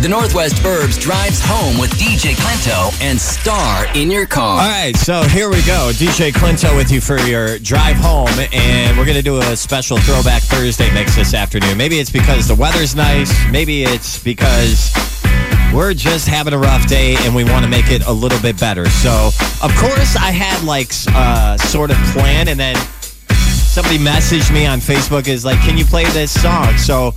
The Northwest Burbs drives home with DJ Clinto and Star in your car. All right, so here we go. DJ Clinto with you for your drive home, and we're going to do a special Throwback Thursday mix this afternoon. Maybe it's because the weather's nice. Maybe it's because we're just having a rough day and we want to make it a little bit better. So, of course, I had like a uh, sort of plan, and then somebody messaged me on Facebook is like, "Can you play this song?" So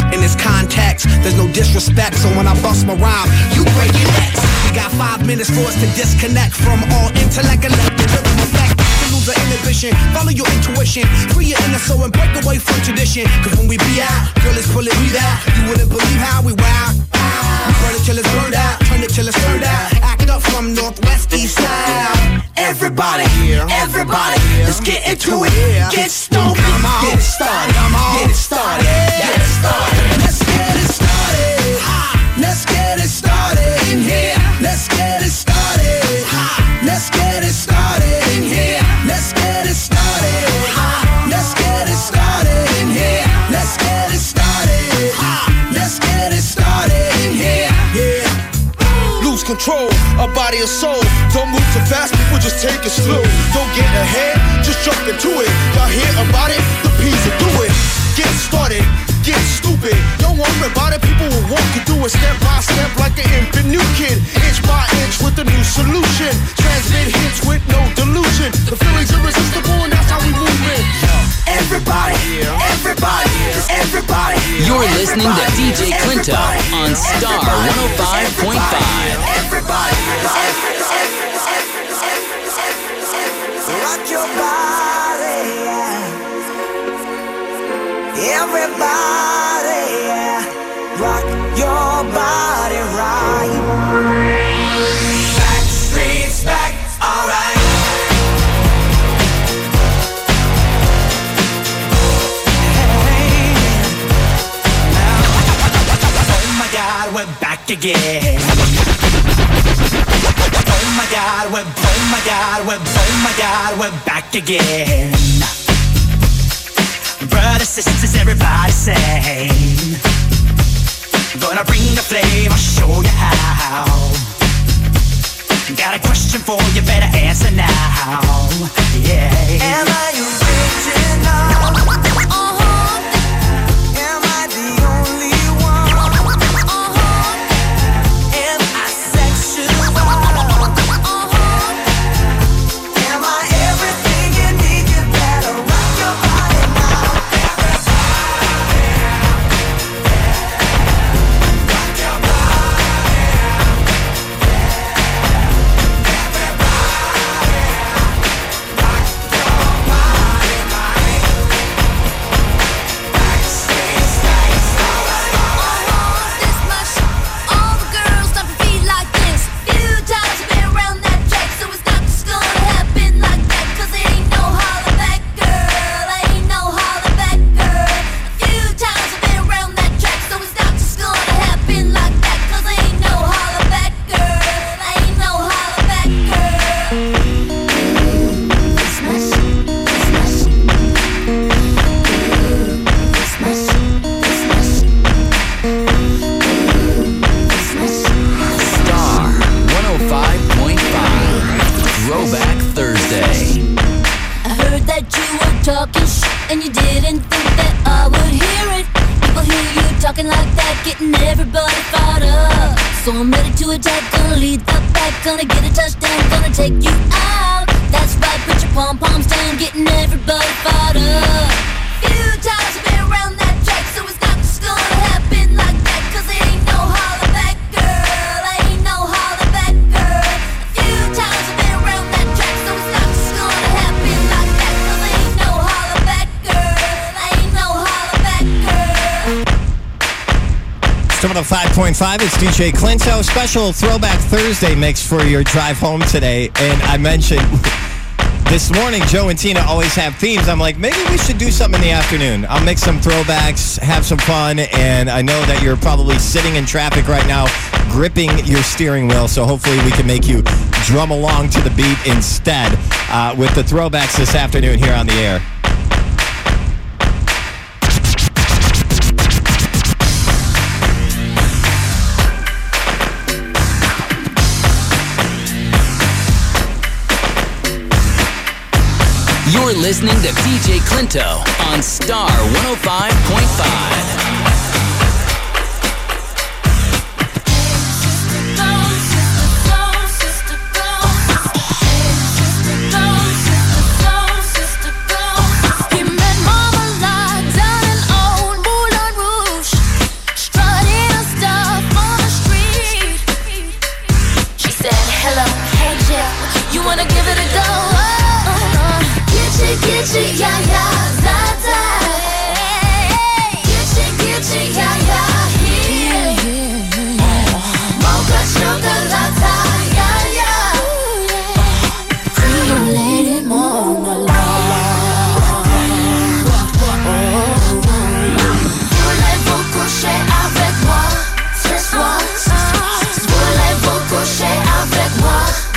disrespect. So when I bust my rhyme, you break your necks. We got five minutes for us to disconnect from all intellect and let the rhythm effect. To lose the inhibition, follow your intuition, free your inner soul and break away from tradition. Cause when we be out, girl, it's pulling me out. You wouldn't believe how we wow. We burn it till it's burned out, turn it till it's turned out. Act up from northwest east side. Everybody, everybody, let's get into it. Get stoked, get it started, get it started, get it started. Let's get it started. Let's get it started in here. Let's get it started. Let's get it started in here. Let's get it started. Let's get it started in here. Let's get it started. Let's get it started in here. Yeah. Lose control of body and soul. Don't move too fast, people just take it slow. Don't get ahead, just jump into it. Y'all hear about it? The will do it. Stupid. Don't worry about it, people will walk you through it step by step like an infant new kid. Inch by inch with a new solution. Transmit hits with no delusion. The feeling's irresistible and that's how we move it. Everybody, everybody, everybody. You're listening to DJ Clinto on Star 105.5. Everybody, rock your body, Everybody, again. Oh my God, we're oh my God, we're oh my God, we're back again. Brothers, sisters, everybody sing. Gonna bring the flame, I'll show you how. Got a question for you, better answer now. Yeah. Am I original? 105.5, it's DJ Clinto. Special Throwback Thursday mix for your drive home today. And I mentioned this morning, Joe and Tina always have themes. I'm like, maybe we should do something in the afternoon. I'll mix some throwbacks, have some fun. And I know that you're probably sitting in traffic right now, gripping your steering wheel. So hopefully we can make you drum along to the beat instead uh, with the throwbacks this afternoon here on the air. You're listening to DJ Clinto on Star 105.5.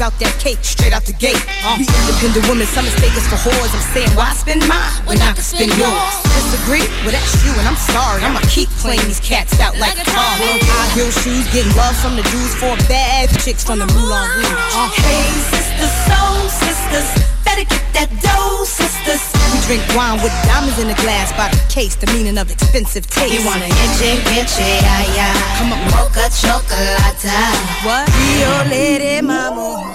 Let them know we bout that cake straight out the gate. We independent women, some mistake us for whores. I'm saying, why spend mine when I can spend yours? Disagree? Well, that's you, and I'm sorry. I'ma keep playing these cats out like a car. High heel shoes, getting love from the dudes for bad chicks from the Moulin Rouge. Uh, Hey, sisters, soul sisters, better get that dough, sisters. we drink wine with diamonds in the glass by the case, the meaning of expensive taste. You wanna itchy, itchy, yeah, yeah. Come on. Mocha chocolate. What? Rio Lady Mama.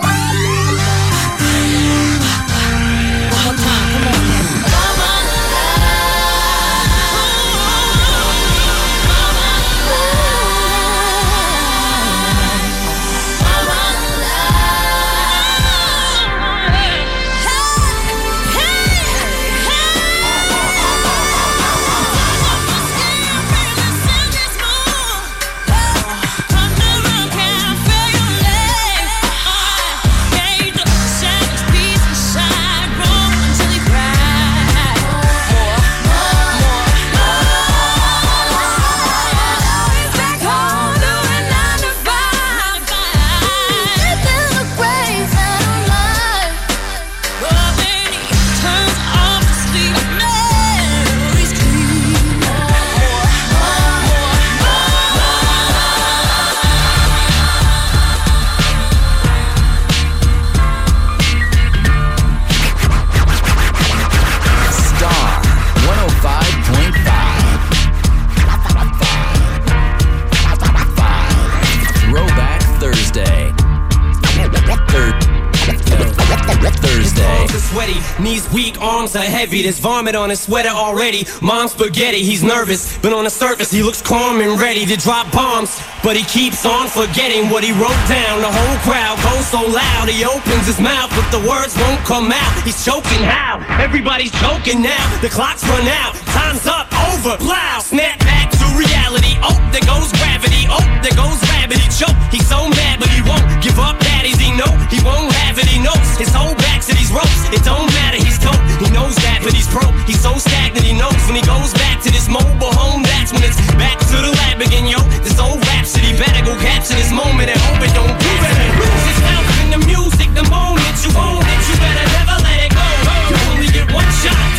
Heavy. There's vomit on his sweater already. Mom's spaghetti, he's nervous, but on the surface he looks calm and ready to drop bombs. But he keeps on forgetting what he wrote down. The whole crowd goes so loud, he opens his mouth, but the words won't come out. He's choking how? Everybody's choking now. The clock's run out, time's up, over, plow. Snap back to reality. Oh, there goes gravity. Oh, there goes rabbit. He choke. He's so mad, but he won't give up. Daddies, he know he won't have it. He knows his whole back to these ropes. It don't matter. He's dope. He knows that, but he's broke. He's so stagnant. He knows when he goes back to this mobile home. That's when it's back to the lab again, yo. This old rhapsody better go capture this moment and hope it don't you better lose yourself in the music. The moment you own it, you better never let it go. You only get one shot.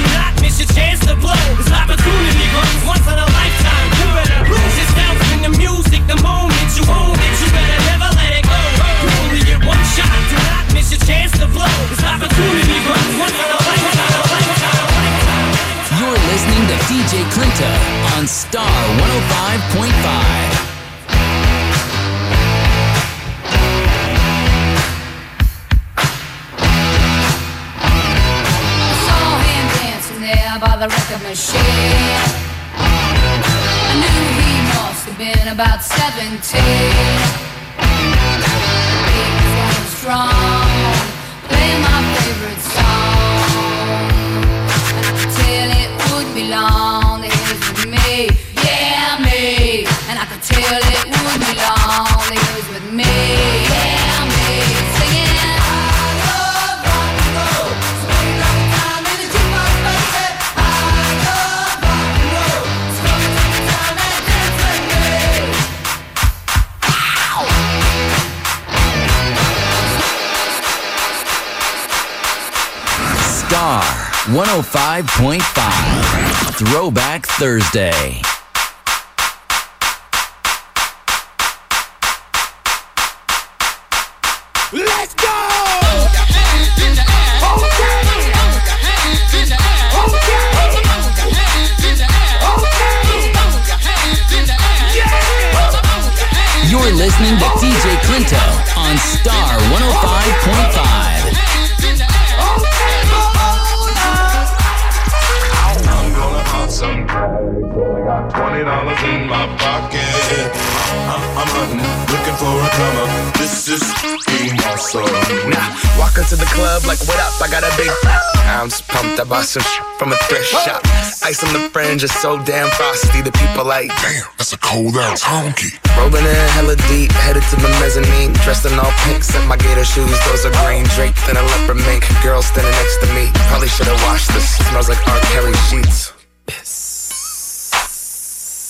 it's your chance to blow. This opportunity runs once in a lifetime. You're listening to DJ Clinto on Star 105.5. by the record machine. I knew he must have been about 17. Big, strong tell it would be long, the years with me, yeah, me And I can tell it They with me. 105.5. Throwback Thursday. Hunting, looking for a come up. This is being awesome. Nah, walk into the club like, what up? I got a big. I'm just pumped. I bought some sh- from a thrift shop. Ice on the fringe is so damn frosty. The people like, Damn, that's a cold ass honky. rolling in hella deep, headed to the mezzanine. Dressed in all pink, set my gator shoes. Those are green draped in a leopard mink. Girl standing next to me. Probably should have washed this. Smells like R. Kelly sheets.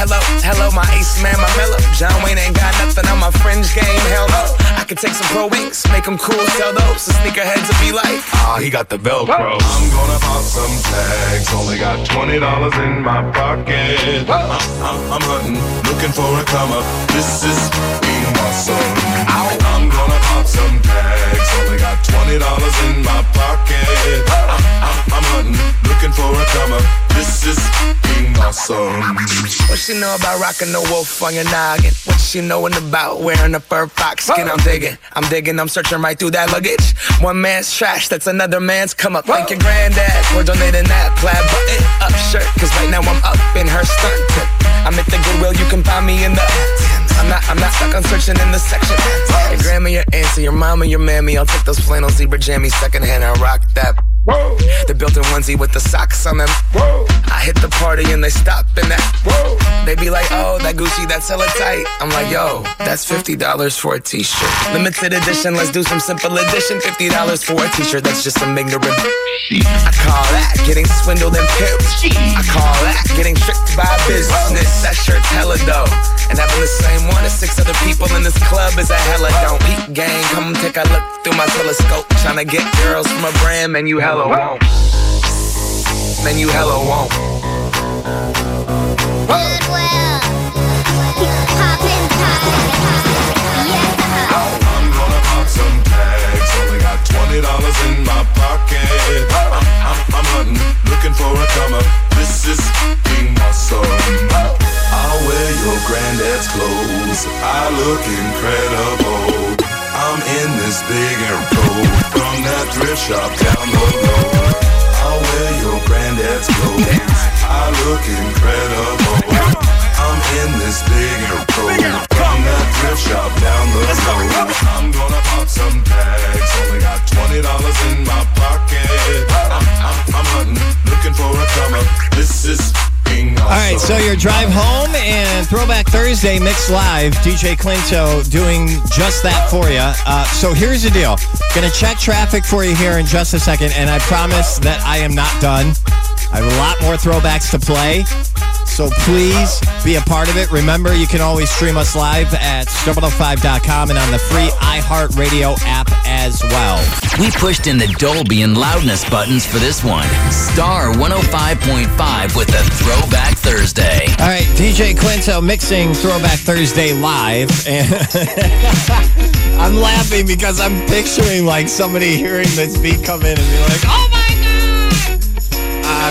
Hello, hello, my ace man, my mellow. John Wayne ain't got nothing on my fringe game. Hell no. I could take some pro wings, make them cool, sell those. So sneakerheads will be like, ah, he got the Velcro. I'm gonna pop some tags. Only got $20 in my pocket. Whoa. I'm, I'm hunting, looking for a come up. This is being awesome. I'm gonna pop some tags. Only got $20 What she know about rocking the wolf on your noggin? What she knowin' about wearing a fur fox skin? I'm digging, I'm digging, I'm searching right through that luggage. One man's trash, that's another man's come up. Thank your granddad for donating that plaid button up shirt. Cause right now I'm up in her stunt. I'm at the Goodwill, you can find me in the. I'm not, I'm not stuck on searching in the section. Your grandma, your auntie, your mama, your mammy. I'll take those flannel zebra jammies secondhand and rock that. The built-in onesie with the socks on them. Whoa. I hit the party and they stop in that. Whoa. They be like, oh, that Gucci, that's hella tight. I'm like, yo, that's $50 for a t-shirt. Limited edition, let's do some simple edition. $50 for a t-shirt, that's just some ignorant. I call that getting swindled and pimped. I call that getting tricked by business. That shirt's hella dope. And having the same one as six other people in this club is a hella don't. Peep gang, come take a look through my telescope. Trying to get girls from a brand, man, you hella won't. Man, you hella won't. I'm gonna pop some tags. Only got twenty dollars in my pocket. I'm, I'm, I'm hunting, looking for a come. This is being awesome. I'll wear your granddad's clothes. I look incredible. I'm in this big aircoat from that thrift shop drive home and Throwback Thursday mix live. DJ Clinto doing just that for you. Uh, so here's the deal. To check traffic for you here in just a second, and I promise that I am not done. I have a lot more throwbacks to play. So please be a part of it. Remember, you can always stream us live at star105.com and on the free iHeartRadio app as well. We pushed in the Dolby and loudness buttons for this one. Star 105.5 with a Throwback Thursday. All right, DJ Quinto mixing Throwback Thursday live. And I'm laughing because I'm picturing like somebody hearing this beat come in and be like, oh my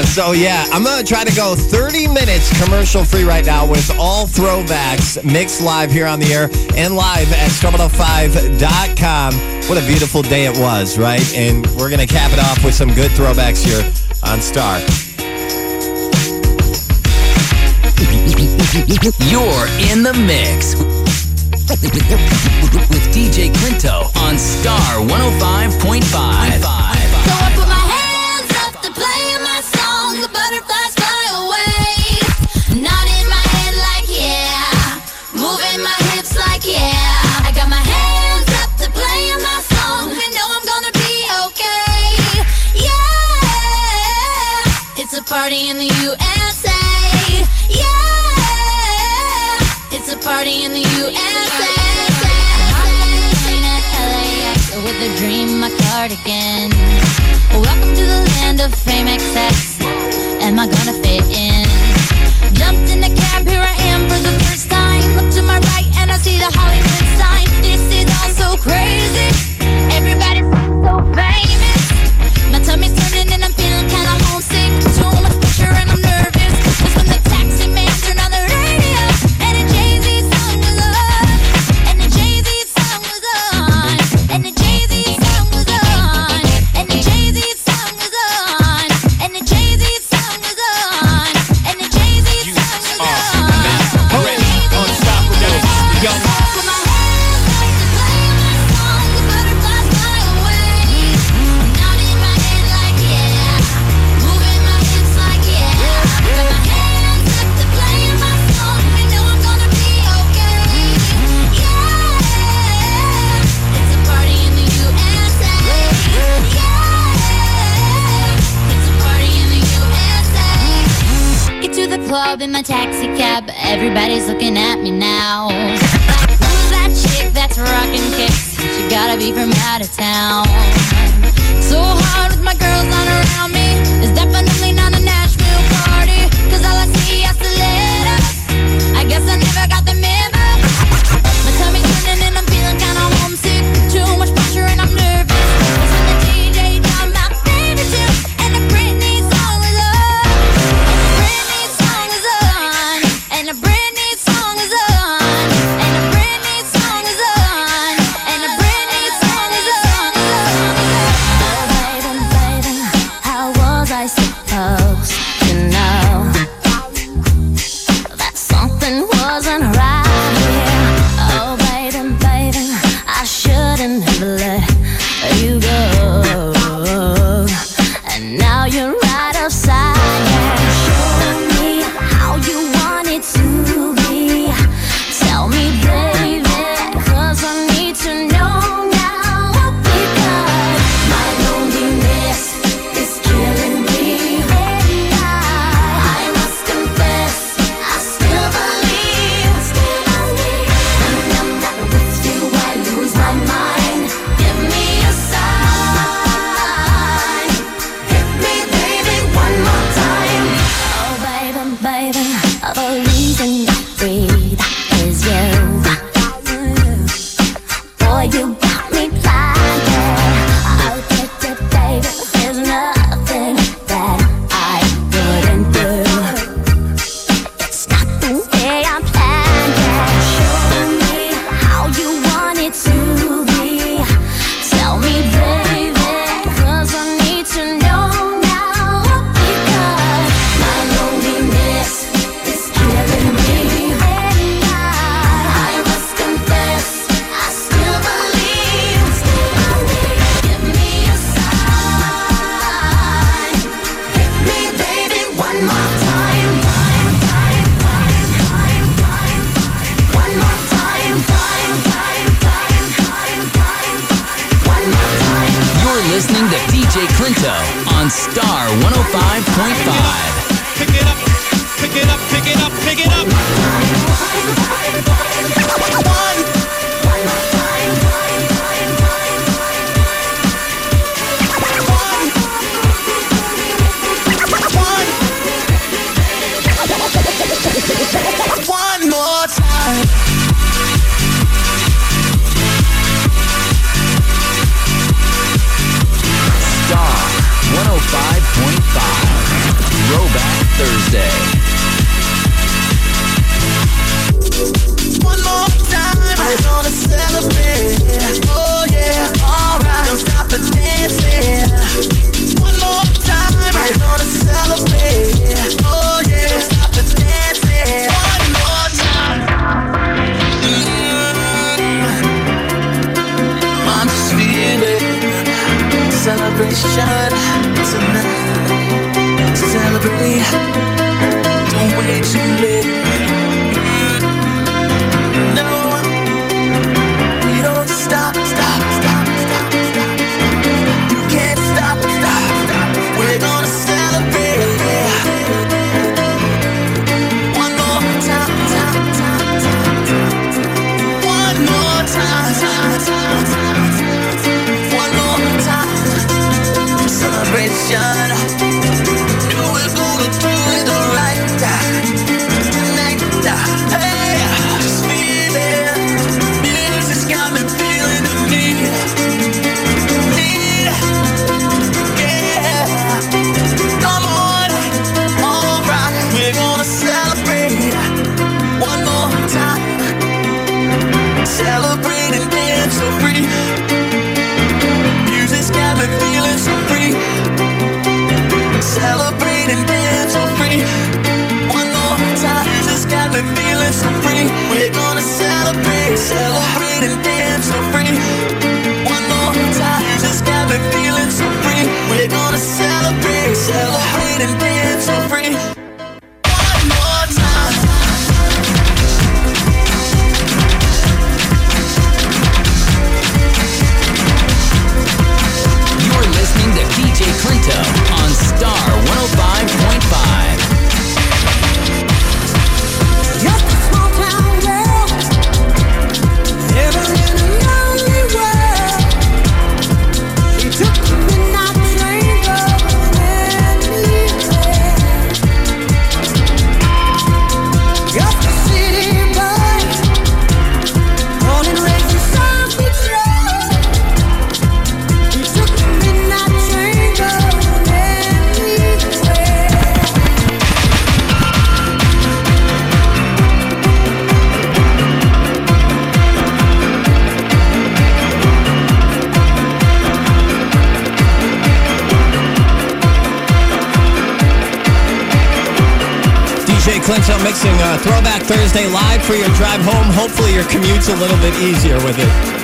so yeah, I'm gonna try to go 30 minutes commercial free right now with all throwbacks mixed live here on the air and live at star105.com. What a beautiful day it was, right? And we're gonna cap it off with some good throwbacks here on Star. You're in the mix with DJ Quinto on Star 105.5. party in the USA. Yeah, it's a party in the USA. I'm at LAX With a dream, my cardigan. Welcome to the land of fame excess. Am I gonna fit in? Jumped in the cab, here I am for the first time. Look to my right and I see the Hollywood sign. This is all so crazy. Everybody's so famous. My tummy's Música got me feeling so free. We're gonna celebrate, celebrate and dance so free. One more time, just got me feeling so free. We're gonna celebrate, celebrate and dance so free. mixing uh, Throwback Thursday live for your drive home. Hopefully your commute's a little bit easier with it.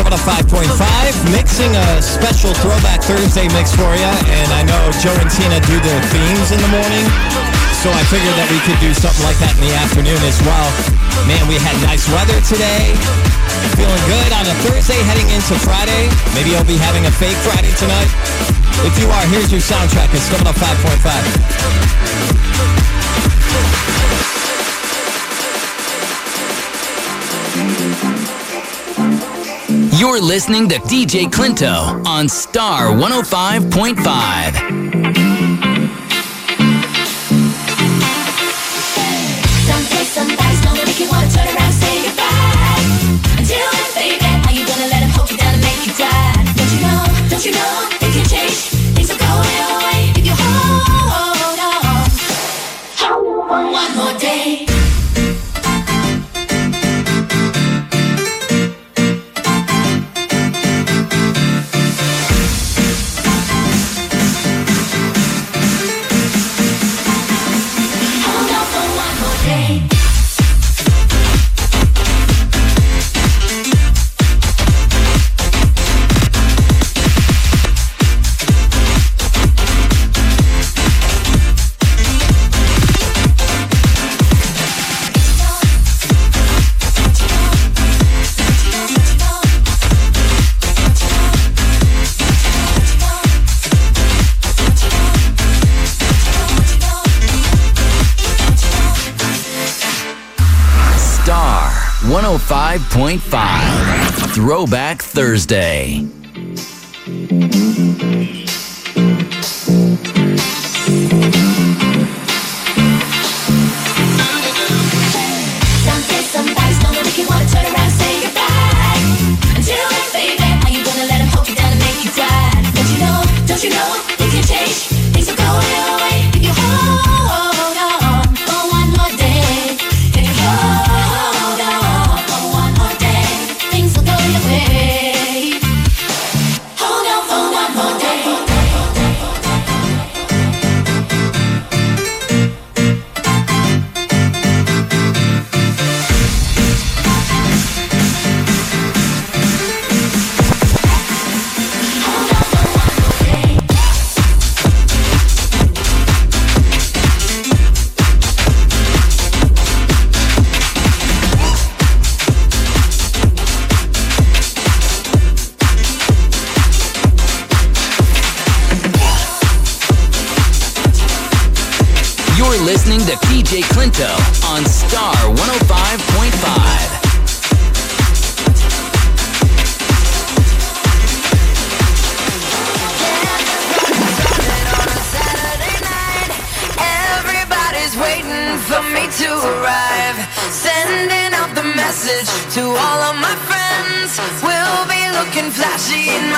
Clinto. It's going 5.5, mixing a special Throwback Thursday mix for you. And I know Joe and Tina do their themes in the morning, so I figured that we could do something like that in the afternoon as well. Man, we had nice weather today. Feeling good on a Thursday heading into Friday. Maybe you'll be having a fake Friday tonight. If you are, here's your soundtrack. It's coming up 5.5. You're listening to DJ Clinto on Star 105.5. Some kiss, some thighs, gonna make you wanna turn around and say goodbye. Until then, baby, how you gonna let him hold you down and make you cry? Don't you know, don't you know, it can change. Things will go your if you. Hold on one more day. Throwback Thursday.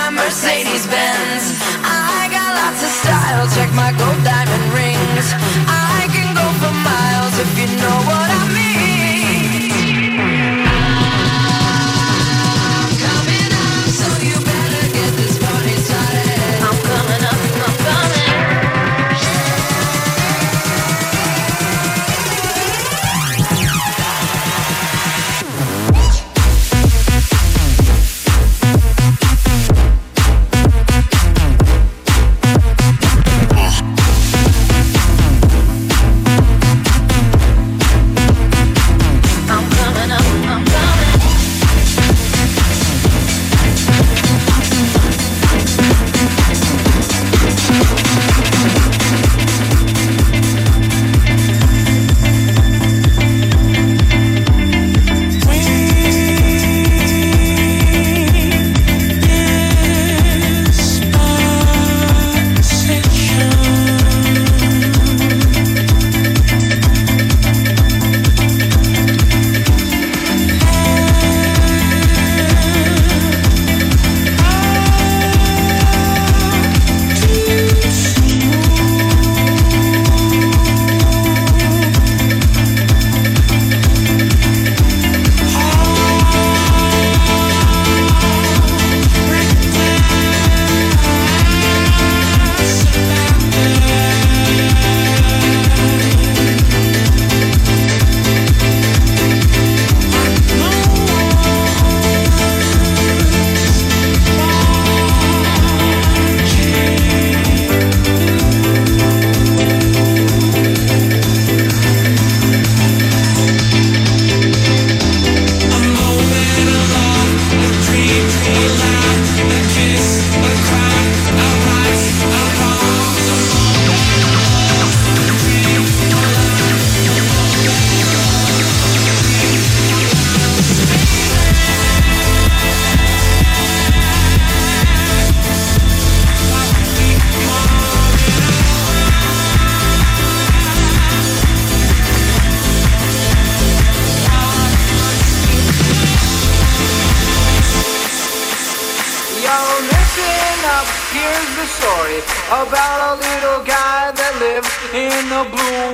My Mercedes Benz. I got lots of style. Check my gold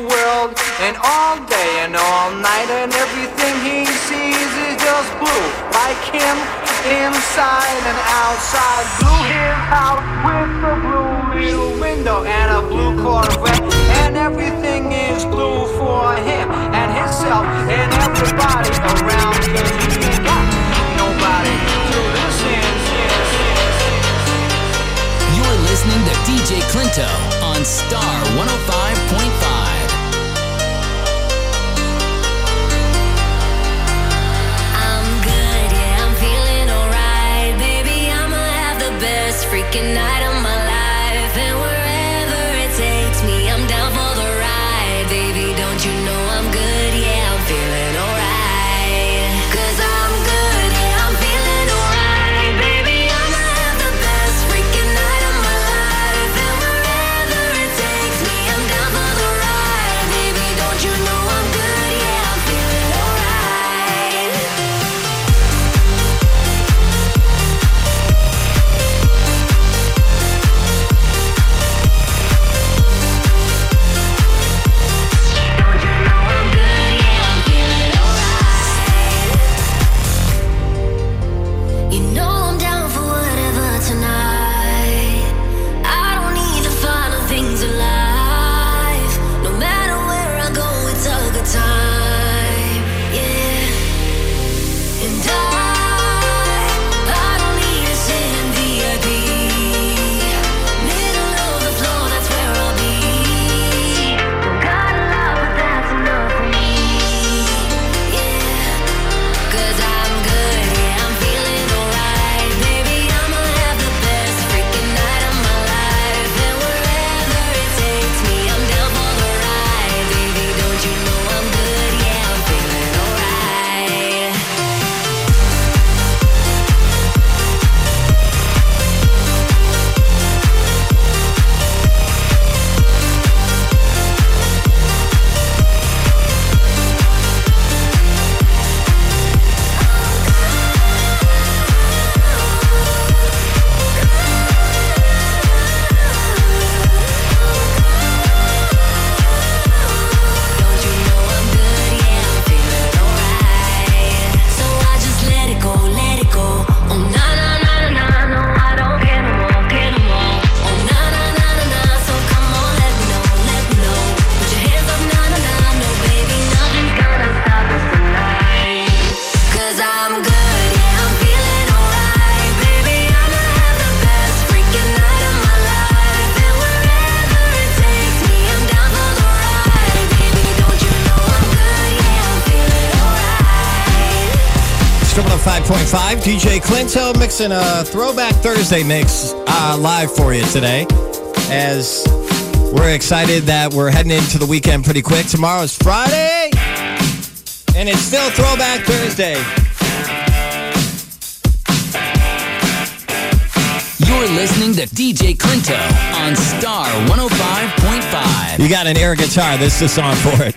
world. And all day and all night, and everything he sees is just blue. Like him, inside and outside. Blue his house with a blue little window and a blue Corvette. And everything is blue for him and himself and everybody around. Listen You're listening to DJ Clinto on Star 105.5. freaking night of my life. And wherever it takes me, I'm down for the ride. Baby, don't you know I'm good, 5. DJ Clinto mixing a Throwback Thursday mix uh, live for you today. As we're excited that we're heading into the weekend pretty quick. Tomorrow's Friday, and it's still Throwback Thursday. You're listening to DJ Clinto on Star 105.5. You got an air guitar. This is the song for it.